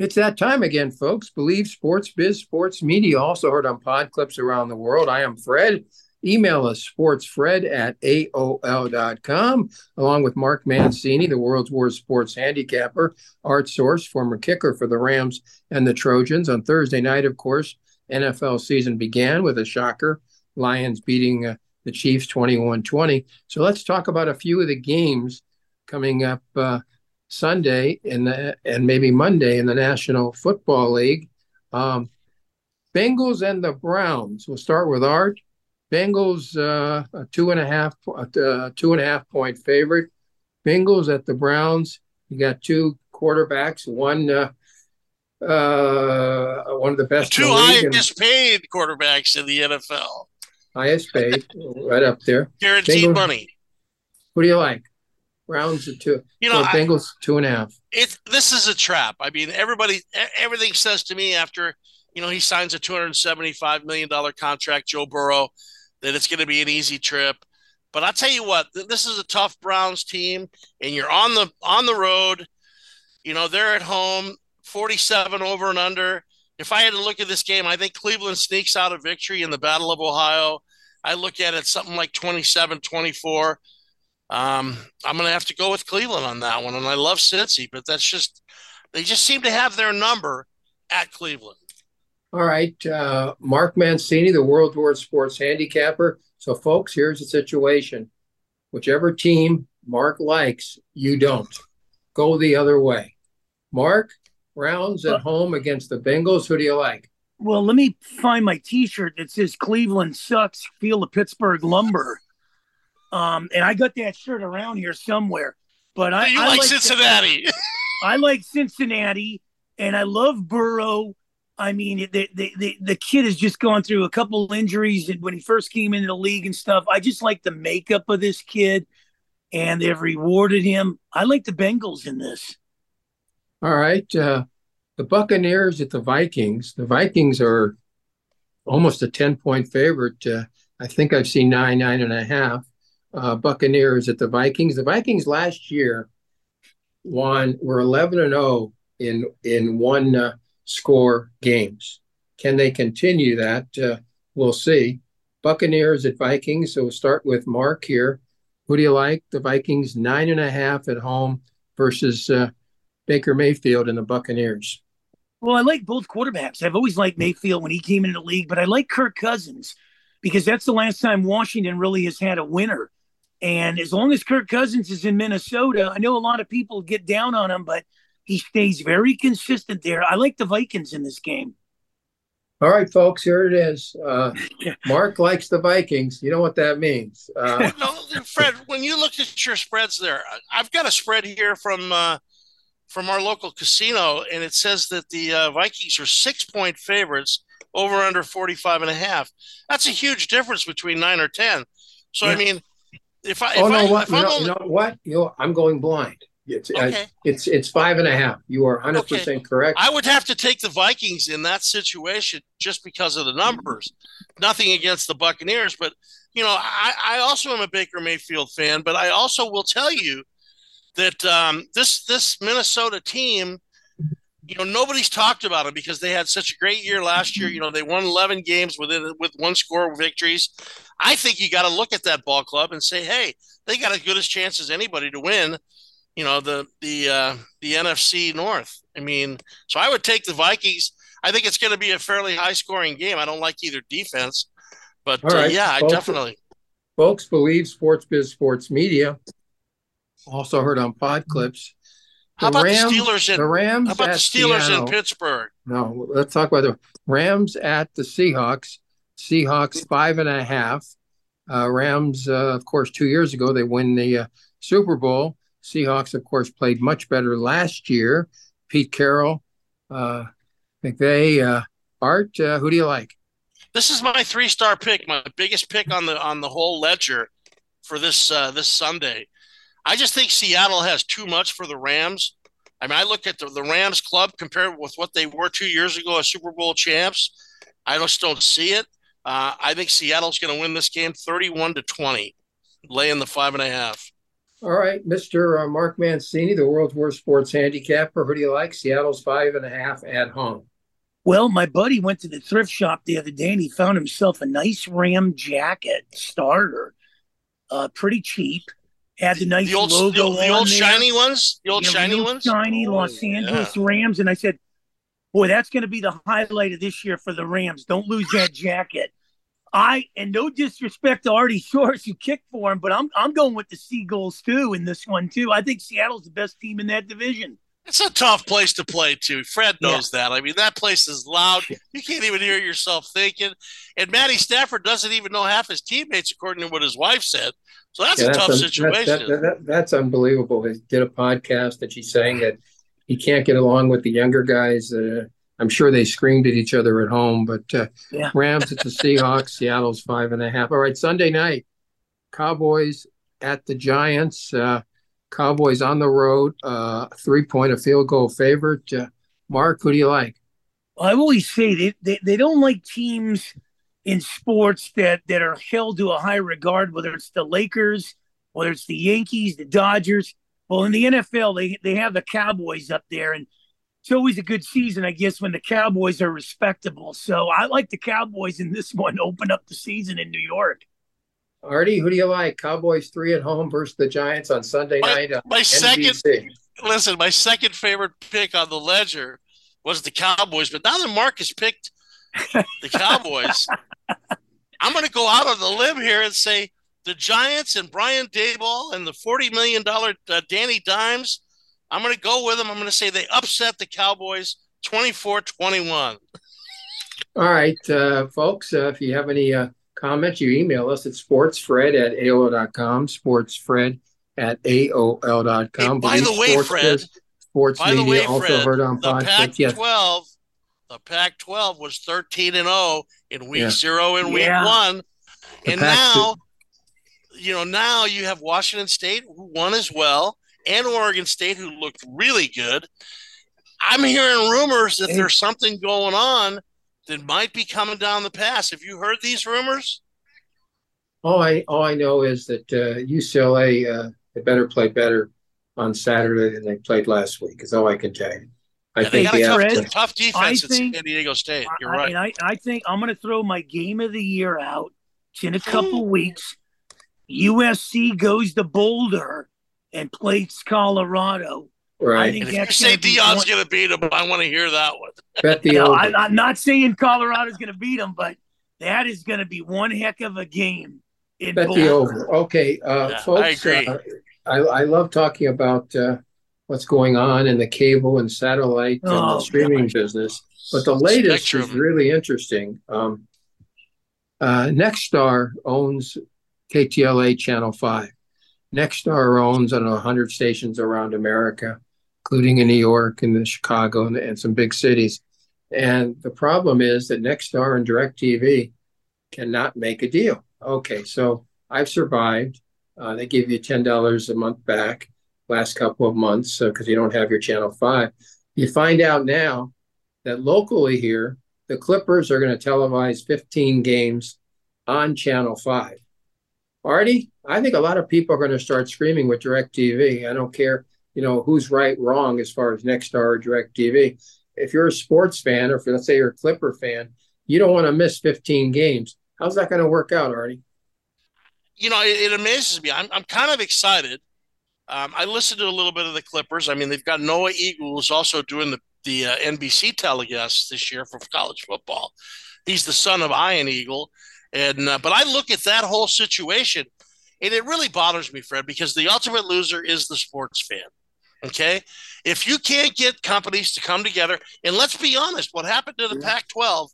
It's that time again, folks. Believe Sports Biz Sports Media, also heard on pod clips around the world. I am Fred. Email us sportsfred at AOL.com, along with Mark Mancini, the world's worst sports handicapper, Art Source, former kicker for the Rams and the Trojans. On Thursday night, of course, NFL season began with a shocker Lions beating uh, the Chiefs 21 20. So let's talk about a few of the games coming up uh, Sunday in the, and maybe Monday in the National Football League. Um, Bengals and the Browns. We'll start with Art. Bengals uh, a two and a half uh, two and a half point favorite. Bengals at the Browns. You got two quarterbacks. One uh, uh, one of the best. Two highest paid quarterbacks in the NFL. Highest paid, right up there. Guaranteed Bengals, money. What do you like? Browns are two. You know, Bengals I, two and a half. It this is a trap. I mean, everybody, everything says to me after you know he signs a two hundred seventy-five million dollar contract, Joe Burrow, that it's going to be an easy trip. But I'll tell you what, this is a tough Browns team, and you're on the on the road. You know, they're at home, forty-seven over and under. If I had to look at this game, I think Cleveland sneaks out a victory in the Battle of Ohio. I look at it something like 27 24. Um, I'm going to have to go with Cleveland on that one. And I love Cincy, but that's just, they just seem to have their number at Cleveland. All right. Uh, Mark Mancini, the World War Sports handicapper. So, folks, here's the situation. Whichever team Mark likes, you don't. Go the other way. Mark, Browns at home against the Bengals. Who do you like? Well, let me find my T-shirt that says "Cleveland sucks." Feel the Pittsburgh lumber. Um, and I got that shirt around here somewhere. But I, you I like, like Cincinnati. I like Cincinnati, and I love Burrow. I mean, the, the, the, the kid has just gone through a couple injuries when he first came into the league and stuff. I just like the makeup of this kid, and they've rewarded him. I like the Bengals in this. All right. Uh, the Buccaneers at the Vikings. The Vikings are almost a 10 point favorite. Uh, I think I've seen nine, nine and a half uh, Buccaneers at the Vikings. The Vikings last year won were 11 and 0 in in one uh, score games. Can they continue that? Uh, we'll see. Buccaneers at Vikings. So we'll start with Mark here. Who do you like? The Vikings nine and a half at home versus uh, Baker Mayfield and the Buccaneers. Well, I like both quarterbacks. I've always liked Mayfield when he came into the league, but I like Kirk Cousins because that's the last time Washington really has had a winner. And as long as Kirk Cousins is in Minnesota, I know a lot of people get down on him, but he stays very consistent there. I like the Vikings in this game. All right, folks, here it is. Uh, Mark likes the Vikings. You know what that means. Uh, no, Fred, when you look at your spreads there, I've got a spread here from uh, from our local casino, and it says that the uh, Vikings are six point favorites over under 45 and a half. That's a huge difference between nine or 10. So, yeah. I mean, if I, oh no, I, what? Know, only... know what? You know, I'm going blind. It's okay. it's it's five and a half. You are 100 okay. percent correct. I would have to take the Vikings in that situation just because of the numbers. Nothing against the Buccaneers, but you know, I, I also am a Baker Mayfield fan, but I also will tell you that um, this this Minnesota team you know nobody's talked about them because they had such a great year last year. You know they won 11 games within with one score victories. I think you got to look at that ball club and say, hey, they got as good as chance as anybody to win. You know the the uh, the NFC North. I mean, so I would take the Vikings. I think it's going to be a fairly high scoring game. I don't like either defense, but uh, yeah, folks, I definitely. Folks believe Sports Biz Sports Media. Also heard on Pod Clips how about Rams, the Steelers? In, the Rams. How about the Steelers Seattle. in Pittsburgh? No, let's talk about the Rams at the Seahawks. Seahawks five and a half. Uh, Rams, uh, of course, two years ago they win the uh, Super Bowl. Seahawks, of course, played much better last year. Pete Carroll, uh, McVay, uh, Art. Uh, who do you like? This is my three-star pick, my biggest pick on the on the whole ledger for this uh, this Sunday. I just think Seattle has too much for the Rams. I mean, I look at the, the Rams club compared with what they were two years ago as Super Bowl champs. I just don't see it. Uh, I think Seattle's going to win this game 31 to 20, laying the five and a half. All right, Mr. Uh, Mark Mancini, the world's worst sports handicapper. Who do you like? Seattle's five and a half at home. Well, my buddy went to the thrift shop the other day and he found himself a nice Ram jacket starter, uh, pretty cheap. Had the nice the old, logo the, the old shiny ones, the old Yeah, shiny ones, shiny Oh, Los Angeles yeah. Rams. And I said, boy, that's going to be the highlight of this year for the Rams. Don't lose that jacket. I and no disrespect to Artie Shores who kicked for him, but I'm I'm going with the Seagulls too in this one too. I think Seattle's the best team in that division. It's a tough place to play too. Fred knows that. I mean, that place is loud. You can't even hear yourself thinking. And Matty Stafford doesn't even know half his teammates, according to what his wife said. So that's Yeah, a tough un- situation. that- that- that- that's unbelievable. He did a podcast that she's saying that he can't get along with the younger guys. Uh, I'm sure they screamed at each other at home, but uh, Yeah. Rams, at the Seahawks. Seattle's five and a half. All right, Sunday night, Cowboys at the Giants. Uh, Cowboys on the road, uh, three point, a field goal favorite. Uh, Mark, who do you like? I always say they, they, they don't like teams in sports that, that are held to a high regard, whether it's the Lakers, whether it's the Yankees, the Dodgers. Well, in the NFL, they, they have the Cowboys up there, and it's always a good season, I guess, when the Cowboys are respectable. So I like the Cowboys in this one, open up the season in New York. Artie, who do you like? Cowboys three at home versus the Giants on Sunday My- night. Uh, My second, listen, my second favorite pick on the ledger was the Cowboys, but now that Marcus picked the Cowboys, I'm going to go out on the limb here and say the Giants and Brian Daboll and the $40 million uh, Danny Dimes. I'm going to go with them. I'm going to say they upset the Cowboys 24 21. All right, uh, folks, uh, if you have any comments, you email us at sportsfred at AOL.com, sportsfred at AOL.com. Hey, by the way, Sports Fred, Biz, Sports By the way, also Fred, heard on the Pac podcasts. Yes. 12, the Pac 12 was 13 and 0 in week Yeah. zero and week Yeah. one. The and Pac- now, you know, now you have Washington State who won as well, and Oregon State who looked really good. I'm hearing rumors that there's something going on that might be coming down the pass. Have you heard these rumors? All I all I know is that uh, UCLA uh, they better play better on Saturday than they played last week. Is all I can tell you. I Yeah, they think got a the tough, Fred, tough defense I at think- San Diego State. You're I, right. I, I think I'm going to throw my game of the year out. It's in a couple weeks. USC goes to Boulder and plays Colorado. I right. think And if you that's say gonna be Deion's one- going to beat him, I want to hear that one. Bet the No, over. I, I'm not saying Colorado's going to beat them, but that is going to be one heck of a game. In Bet Boulder. the over. Okay, uh, Yeah, I folks. agree. Uh, I, I love talking about uh, what's going on in the cable and satellite and Oh, the streaming gosh. business. But the latest is really interesting. Um, uh, Nexstar owns KTLA Channel 5. Nexstar owns, I don't know, 100 stations around America, including in New York and the Chicago and, and some big cities. And the problem is that Nexstar and DirecTV cannot make a deal. Okay, so I've survived. Uh, they give you $10 a month back last couple of months because you don't have your Channel 5. You find out now that locally here, the Clippers are going to televise 15 games on Channel 5. Artie, I think a lot of people are going to start screaming with DirecTV. I don't care, you know, who's right, wrong as far as Nexstar or DirecTV. If you're a sports fan, or if let's say you're a Clipper fan, you don't want to miss 15 games. How's that going to work out, Artie? you know, it, it amazes me. I'm, I'm kind of excited. Um, I listened to a little bit of the Clippers. I mean, they've got Noah Eagle, who's also doing the, the uh, NBC telecast this year for college football. He's the son of Ian Eagle. And, uh, but I look at that whole situation and it really bothers me, Fred, because the ultimate loser is the sports fan. Okay. If you can't get companies to come together, and let's be honest, what happened to the Pac 12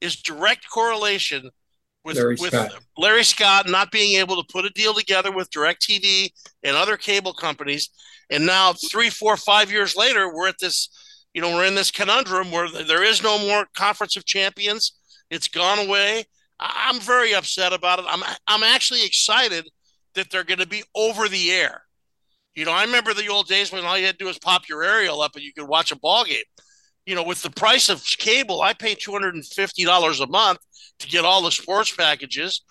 is direct correlation with Larry with Scott. Larry Scott not being able to put a deal together with DirecTV and other cable companies. And now, three, four, five years later, we're at this, you know, we're in this conundrum where there is no more Conference of Champions. It's gone away. I'm very upset about it. I'm I'm actually excited that they're going to be over the air. You know, I remember the old days when all you had to do was pop your aerial up and you could watch a ball game. You know, with the price of cable, I pay two hundred and fifty dollars a month to get all the sports packages,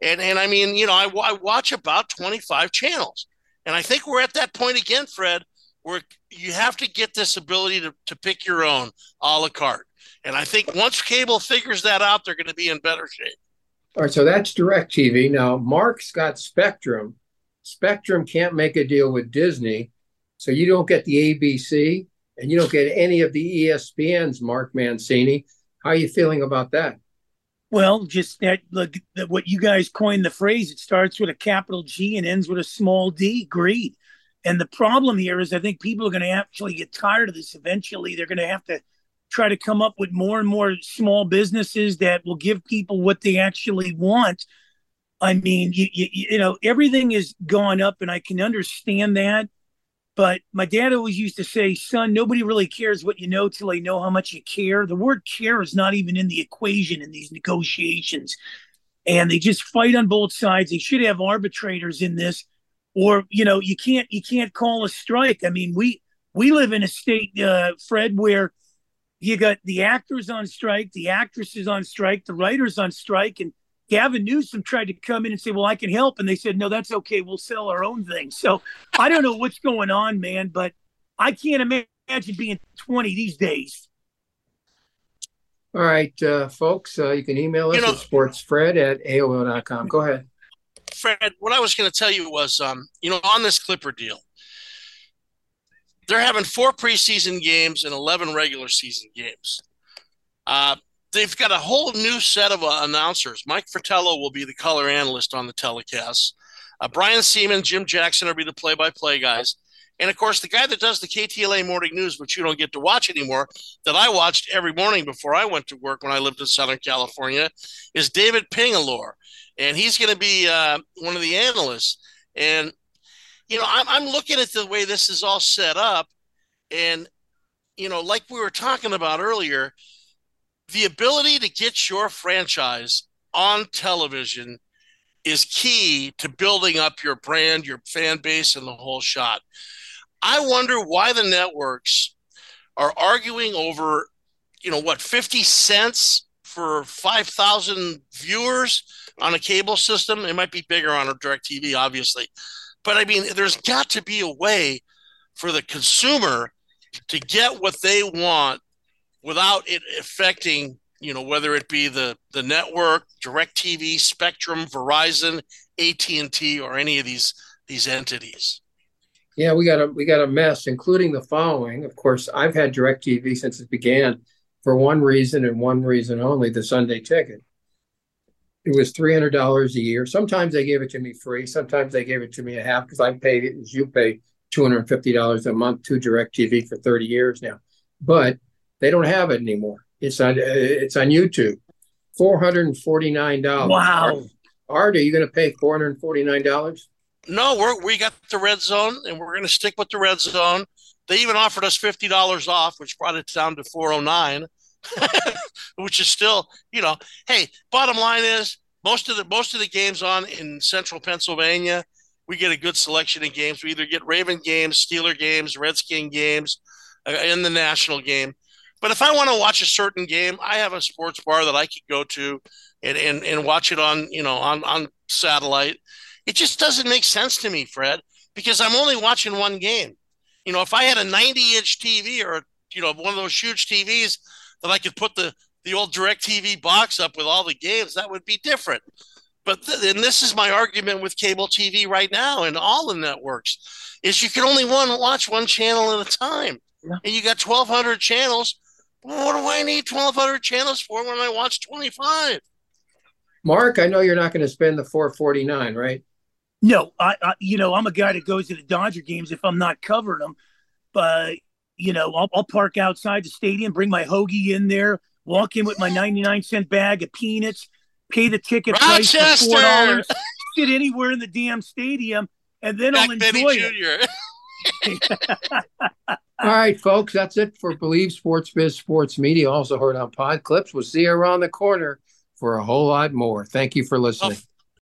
and and I mean, you know, I, I watch about twenty five channels, And I think we're at that point again, Fred, where you have to get this ability to, to pick your own a la carte. And I think once cable figures that out, they're going to be in better shape. All right, so that's Direct TV. Now, Mark's got Spectrum. Spectrum can't make a deal with Disney, so you don't get the ABC and you don't get any of the ESPNs, Mark Mancini. How are you feeling about that? Well, just that look that what you guys coined the phrase. It starts with a capital G and ends with a small D. Greed. And the problem here is, I think people are going to actually get tired of this. Eventually, they're going to have to try to come up with more and more small businesses that will give people what they actually want. I mean, you, you, you know, everything is gone up, and I can understand that. But my dad always used to say, son, nobody really cares what you know till they know how much you care. The word care is not even in the equation in these negotiations. And they just fight on both sides. They should have arbitrators in this, or you know, you can't you can't call a strike. I mean, we we live in a state, uh, Fred, where you got the actors on strike, the actresses on strike, the writers on strike, and Gavin Newsom tried to come in and say, "Well, I can help," and they said, "No, that's okay. We'll sell our own thing." So I don't know what's going on, man, but I can't imagine being 20 these days. All right, uh, folks, uh, you can email us you know, at sportsfred at AOL.com. Go ahead. Fred, what I was going to tell you was, um, you know, on this Clipper deal, they're having four preseason games and 11 regular season games. Uh, they've got a whole new set of uh, announcers. Mike Fratello will be the color analyst on the telecast. Uh, Brian Sieman, Jim Jackson will be the play-by-play guys. And of course, the guy that does the KTLA morning news, which you don't get to watch anymore, that I watched every morning before I went to work when I lived in Southern California, is David Pingalore. And he's going to be uh, one of the analysts. And you know, I'm, I'm looking at the way this is all set up, and you know, like we were talking about earlier, the ability to get your franchise on television is key to building up your brand, your fan base, and the whole shot. I wonder why the networks are arguing over, you know, what, 50 cents for 5,000 viewers on a cable system? It might be bigger on a DirecTV, obviously. But I mean, there's got to be a way for the consumer to get what they want without it affecting, you know, whether it be the the network, DirecTV, Spectrum, Verizon, AT and T, or any of these these entities. Yeah, we got a we got a mess, including the following. Of course, I've had DirecTV since it began for one reason and one reason only: the Sunday ticket it was three hundred dollars a year. Sometimes they gave it to me free. Sometimes they gave it to me a half because I paid it as you pay two hundred and fifty dollars a month to DirecTV for thirty years now. But they don't have it anymore. It's on it's on YouTube. Four hundred and forty nine dollars. Wow. Art, are you going to pay four hundred and forty nine dollars? No, we're we got the red zone, and we're going to stick with the red zone. They even offered us fifty dollars off, which brought it down to four hundred oh nine. which is still, you know, hey, bottom line is most of the most of the games on in central Pennsylvania, we get a good selection of games. We either get Raven games, Steeler games, Redskin games, uh, in the national game. But if I want to watch a certain game, I have a sports bar that I could go to and, and, and watch it on, you know, on, on satellite. It just doesn't make sense to me, Fred, because I'm only watching one game. You know, if I had a 90 inch TV or, you know, one of those huge TVs, that I could put the the old DirecTV box up with all the games, that would be different. But th- and this is my argument with cable TV right now and all the networks is you can only one watch one channel at a time, yeah. and you got twelve hundred channels. What do I need twelve hundred channels for when I watch twenty five? Mark, I know you're not going to spend the four forty nine, right? No, I, I, you know I'm a guy that goes to the Dodger games if I'm not covering them, but you know, I'll, I'll park outside the stadium, bring my hoagie in there, walk in with my 99 cent bag of peanuts, pay the ticket Rochester! price for four dollars, sit anywhere in the damn stadium, and then Jack I'll enjoy it. All right, folks, that's it for Believe Sports Biz Sports Media. Also heard on Pod Clips. We'll see you around the corner for a whole lot more. Thank you for listening. Oh.